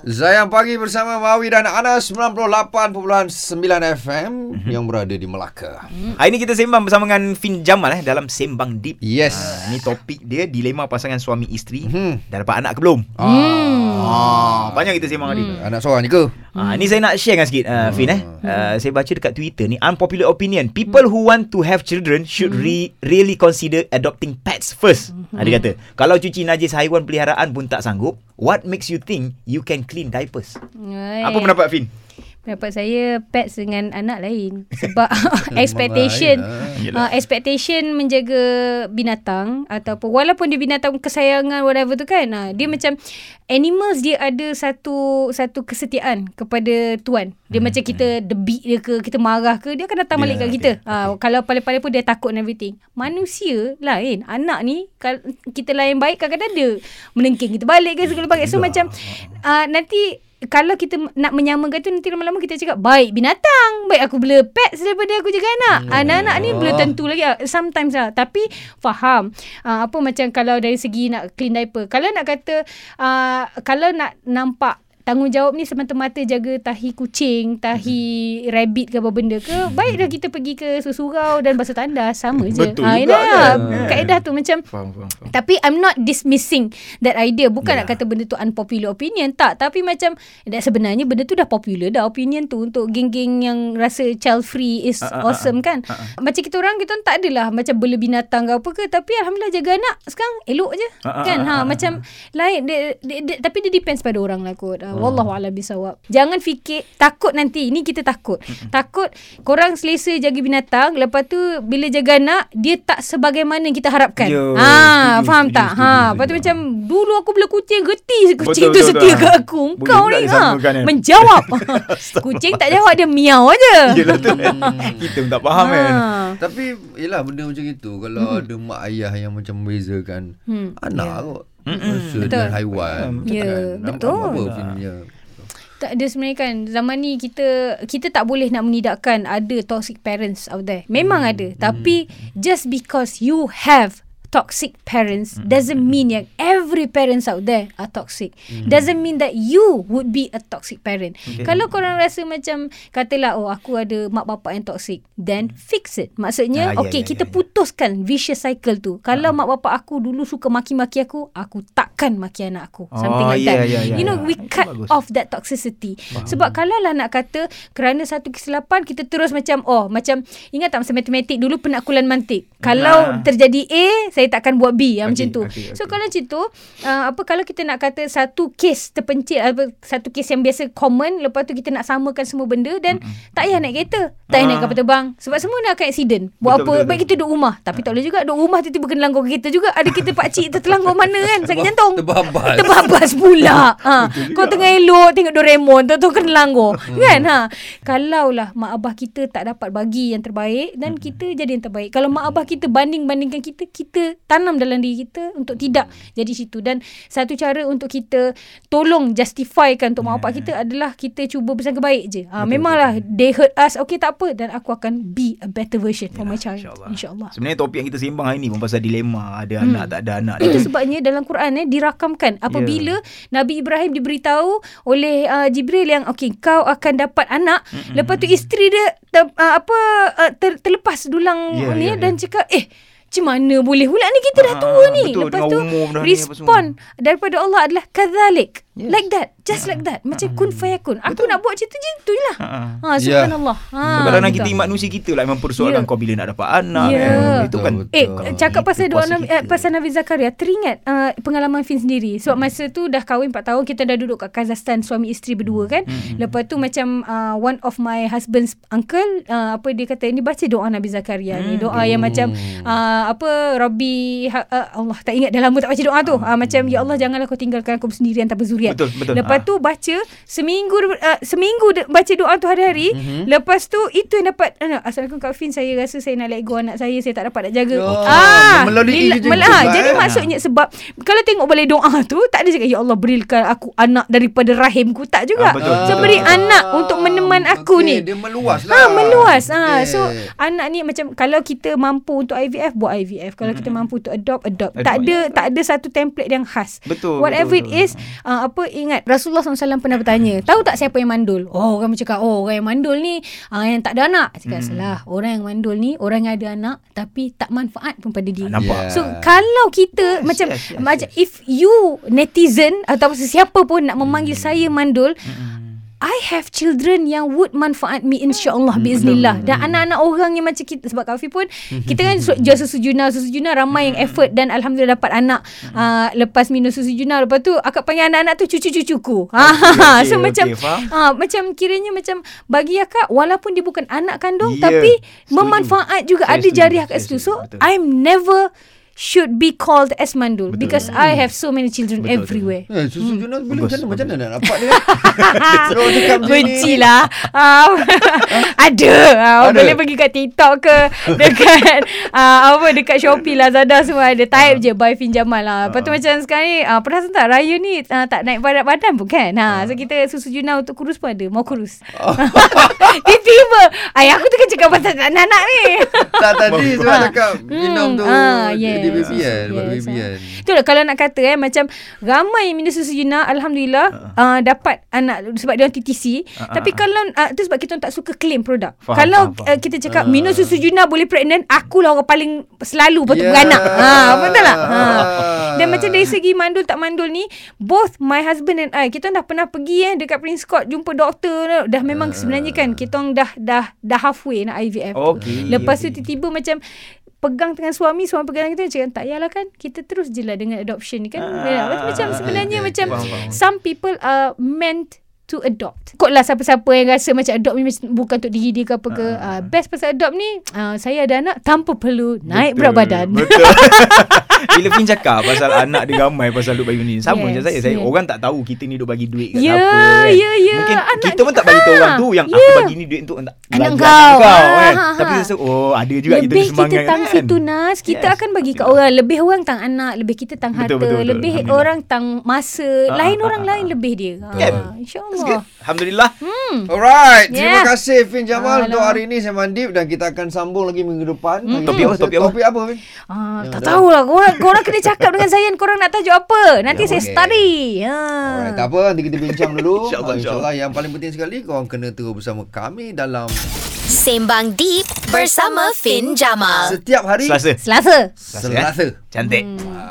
Zayang Pagi bersama Mawi dan Anas 98.9 FM Mhm. yang berada di Melaka. Hari ni kita sembang bersama dengan Fin Jamal eh dalam Sembang Deep. Yes. Ha, ni topik dia dilema pasangan suami isteri. Hmm. Dah dapat anak ke belum? Ah, banyak kita sembang hari ni. Anak seorang ni ke? Ah, ni saya nak share dengan sikit uh, Fin eh. Uh, saya baca dekat Twitter ni unpopular opinion. People who want to have children should re- really consider adopting pets first. Ha, dia kata, kalau cuci najis haiwan peliharaan pun tak sanggup, what makes you think you can clean diapers? Apa pendapat Fin? Pendapat saya pets dengan anak lain. Sebab expectation lain uh, expectation menjaga binatang ataupun walaupun dia binatang kesayangan whatever tu kan uh, dia macam animals dia ada satu satu kesetiaan kepada tuan. Dia macam kita debit dia ke kita marah ke dia akan datang balik Ya, kat kita. uh, kalau paling-paling pun dia takut and everything. Manusia lain anak ni kita lain baik kadang-kadang dia menengking kita balik ke segala bagai so macam uh, nanti kalau kita nak menyamakan tu nanti lama-lama kita cakap baik binatang. Baik aku bela pets daripada aku jaga anak. Anak-anak ni belum tentu lagi ah. sometimes lah. Tapi faham. Uh, apa macam kalau dari segi nak clean diaper. Kalau nak kata uh, kalau nak nampak tanggungjawab ni semata-mata jaga tahi kucing, tahi rabbit ke apa benda ke, baik dah kita pergi ke susurau dan basuh tandas sama je. Betul Ah, juga kan? Kaedah tu macam Faham, faham, faham. tapi I'm not dismissing that idea. Bukan Yeah. nak kata benda tu unpopular opinion. Tak. Tapi macam dah sebenarnya benda tu dah popular dah opinion tu. Untuk geng-geng yang rasa child free is ah, uh, awesome ah, kan. ah, ah. Macam kita orang, kita orang tak adalah macam bela binatang ke apa ke. Tapi Alhamdulillah jaga anak sekarang elok je. Ah, kan. ah, ha, ah, macam lain. Dia, dia, dia, tapi dia depends pada orang lah kot. Uh, Wallahualam bisawab. Jangan fikir takut nanti. Ini kita takut. Takut korang selesa jaga binatang. Lepas tu bila jaga anak, dia tak sebagaimana yang kita harapkan. Ya, ha, setuju, faham setuju, tak? setuju, ha, setuju. lepas tu macam dulu aku bela kucing geti kucing Betul, tu betul, setia betul. kat aku. Kau ni ha, menjawab. kucing tak jawab dia miau aja. Yelah tu. Kita pun tak faham kan. Ha. Tapi yelah benda macam itu kalau ada mak ayah yang macam membezakan Hmm. anak kot. Betul. dengan haiwan. Ya, kan? Betul. Apa filmnya? Tak ada sebenarnya kan Zaman ni kita Kita tak boleh nak menidakkan Ada toxic parents out there Memang Hmm. ada Tapi Just because you have Toxic parents Hmm. Doesn't mean yang Every parents out there Are toxic Doesn't mean that You would be a toxic parent. Okay. Kalau korang rasa macam Katalah Oh aku ada mak bapak yang toxic Then fix it Maksudnya Ah, ya, Okay ya, kita ya, ya. putuskan Vicious cycle tu Kalau mak bapak aku Dulu suka maki-maki aku Aku takkan maki anak aku Something Oh, like ya, that ya, ya, You know ya. we Itu cut bagus. off that toxicity. Faham. Sebab kalau lah nak kata kerana satu kesilapan kita terus macam oh macam ingat tak masa matematik dulu penakulan mantik. Kalau Ah. terjadi A saya takkan buat B yang Okey, macam tu. okey, So okey. kalau macam tu uh, apa kalau kita nak kata satu kes terpencil apa satu kes yang biasa common lepas tu kita nak samakan semua benda dan tak payah naik kereta, tak payah naik Ah. kapal terbang sebab semua nak akan accident. Buat Betul, apa? betul, Baik betul. kita duduk rumah tapi tak boleh juga duduk rumah tiba-tiba kena langgar kereta juga. Ada kita pak cik tertelanggar mana kan sakit jantung. Terbabas. Terbabas pula. ha. Kau tengah elok tengok Doraemon, tu kena langgar. Hmm. kan? Ha. Kalaulah mak abah kita tak dapat bagi yang terbaik dan Hmm. kita jadi yang terbaik. Kalau mak abah kita banding-bandingkan kita, kita tanam dalam diri kita untuk tidak jadi situ. Dan satu cara untuk kita tolong justifykan untuk mak bapak kita adalah kita cuba bersangka baik je. Ha, memanglah they hurt us, okay tak apa dan aku akan be a better version for my child. InsyaAllah. InsyaAllah. Sebenarnya topik yang kita sembang hari ni pun pasal dilema. Ada Hmm. anak, tak ada anak. Itu sebabnya dalam Quran eh dirakamkan apabila yeah. Nabi Ibrahim diberitahu oleh uh, Jibril yang okey kau akan dapat anak mm-hmm. lepas tu isteri dia ter, uh, apa uh, ter, terlepas dulang Ya, yeah, ni ya, yeah, dan ya. cakap eh macam mana boleh? Pula ni kita dah Ah, tua ni. betul, lepas tu dah ni respon daripada Allah adalah kadzalik Yes. like that just like that macam kun fayakun aku nak buat macam tu je tu je lah Ha. ha subhanallah ha So, kadang-kadang gitu. kita manusia kita lah mempersoalkan Ya. kau bila nak dapat anak. Ya. kan. Itu kan. Betul, Eh, betul. cakap pasal doa Nabi, eh, pasal Nabi Zakaria, teringat uh, pengalaman Fin sendiri. Sebab masa tu dah kahwin 4 tahun, kita dah duduk kat Kazakhstan, suami isteri berdua kan. Hmm. Lepas tu macam uh, one of my husband's uncle, uh, apa dia kata, ni baca doa Nabi Zakaria ni. Hmm. Doa yang macam, uh, apa, Rabbi, ha, uh, Allah tak ingat dah lama tak baca doa tu. Uh, macam, Ya Allah janganlah kau tinggalkan aku sendirian tanpa zuriat. Betul, betul. Lepas Ha. tu baca, seminggu uh, seminggu de- baca doa tu hari-hari. Mhm. Lepas tu, itu yang dapat, uh, Assalamualaikum Kak Fin, saya rasa saya nak let go anak saya, saya tak dapat nak jaga. Oh, ah, melalui bila- je mel- ah, lah, jadi eh. maksudnya sebab kalau tengok balik doa tu tak ada cakap ya Allah berikan aku anak daripada rahimku tak juga. Ah, betul, so betul. beri anak untuk meneman aku Okey, ni. Dia meluas lah. Ah meluas. Ah Okey. so anak ni macam kalau kita mampu untuk IVF buat IVF. Kalau kita mampu untuk adopt adopt. Adopt, tak ada ya. tak ada satu template yang khas. Betul, Whatever betul, it is uh, apa apa-apa ingat Rasulullah SAW pernah bertanya, tahu tak siapa yang mandul? Oh, orang cakap, oh orang yang mandul ni uh, yang tak ada anak. Cakap hmm. salah. Orang yang mandul ni orang yang ada anak tapi tak manfaat pun pada dia. Nampak? Yeah. So kalau kita yes, macam yes, yes, macam if you netizen atau sesiapa pun nak memanggil saya mandul, I have children yang would manfaat me insya-Allah biiznillah. Dan anak-anak orang yang macam kita sebab Kafi pun kita kan jual susu juna, susu juna ramai yang effort dan alhamdulillah dapat anak uh, lepas minum susu juna lepas tu akak panggil anak-anak tu cucu-cucuku. Ha okey, so okey, macam faham. ah macam kiranya macam bagi akak walaupun dia bukan anak kandung Ya, tapi setuju. memanfaat juga Saya ada setuju, jariah kat situ. So. I'm never should be called as mandul. Betul. because I have so many children Betul, everywhere. Eh, susu Hmm. Jonas boleh Bagus, macam mana macam mana nak dapat dia? Cakap ni. Benci lah uh, Ada. Uh, Ada? Boleh pergi kat TikTok ke? Dekat uh, Apa Dekat Shopee Lazada semua Ada. Type je Buy Fin Jamal lah. Lepas tu macam sekarang ni uh, Perasan tak Raya ni uh, Tak naik badan badan pun kan? Ha, So kita susu Juna Untuk kurus pun ada. Mau kurus. Tiba-tiba. Ayah aku tu kan cakap Pasal tak nak anak ni. Tak tadi sebab Ah. cakap minum tu. Ah, dia baby kan, buat Yes, baby ah. kan. Itulah kalau nak kata eh macam ramai yang minum susu Juna alhamdulillah uh, dapat anak sebab dia orang TTC Ah, tapi kalau uh, tu sebab kita tak suka claim produk. Faham, kalau faham, faham. Uh, kita cakap minum susu Juna boleh pregnant akulah orang paling selalu patut Yeah. beranak. Ha betul tak? Ha. Ah. Dan macam dari segi mandul tak mandul ni both my husband and I kita dah pernah pergi eh dekat Prince Court jumpa doktor dah memang sebenarnya kan kita orang dah dah dah halfway nak IVF tu. Okey, Lepas tu okey. tiba-tiba macam pegang tangan suami suami pegang tangan kita cakap tak yalah kan kita terus je lah dengan adoption ni kan Ah, macam, macam sebenarnya okay, macam faham, faham. some people are meant to adopt. Kot lah siapa-siapa yang rasa macam adopt ni macam bukan untuk diri dia ke apa ke. Uh, best pasal adopt ni, uh, saya ada anak tanpa perlu naik berat badan. Betul. Bila Fin cakap pasal anak dia ramai pasal duk bagi ni. Sama Yes, macam saya. Saya yes. orang tak tahu kita ni duk bagi duit kat Ya, siapa kan. ya, ya. Mungkin Anak kita pun tak kita- bagi tahu orang ah, tu yang ya. aku bagi ni duit untuk anak kau. kau Ah, kan. ha, Tapi ha. rasa oh ada juga kita lebih tu semangat kita tang kan. situ Nas Kita Yes, akan bagi kat betul. orang Lebih orang tang anak Lebih kita tang harta Betul, betul, betul. Lebih Alhamdulillah. orang tang masa Ah, Lain ah, orang ah, lain ah. lebih dia Kan? ha, That's good. InsyaAllah Alhamdulillah. Alright, terima Yeah. kasih Fin Jamal untuk hari ini saya mandip dan kita akan sambung lagi minggu depan. Hari Topik apa, topik apa? Topik apa Fin? Ah, Ya, tak tahulah korang, korang kena cakap dengan saya Korang nak tajuk apa Nanti Ya, saya boleh. study ha. Alright, tak apa nanti kita bincang dulu. InsyaAllah, Ah, InsyaAllah yang paling penting sekali korang kena terus bersama kami dalam Sembang Deep bersama Fin Jamal. setiap hari Selasa. Selasa Selasa. Cantik.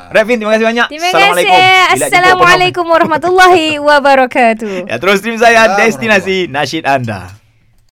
Right Fin, terima kasih banyak. Terima Assalamualaikum. kasih Assalamualaikum warahmatullahi wabarakatuh Ya, terus stream saya Ya, Destinasi Nasyid Anda.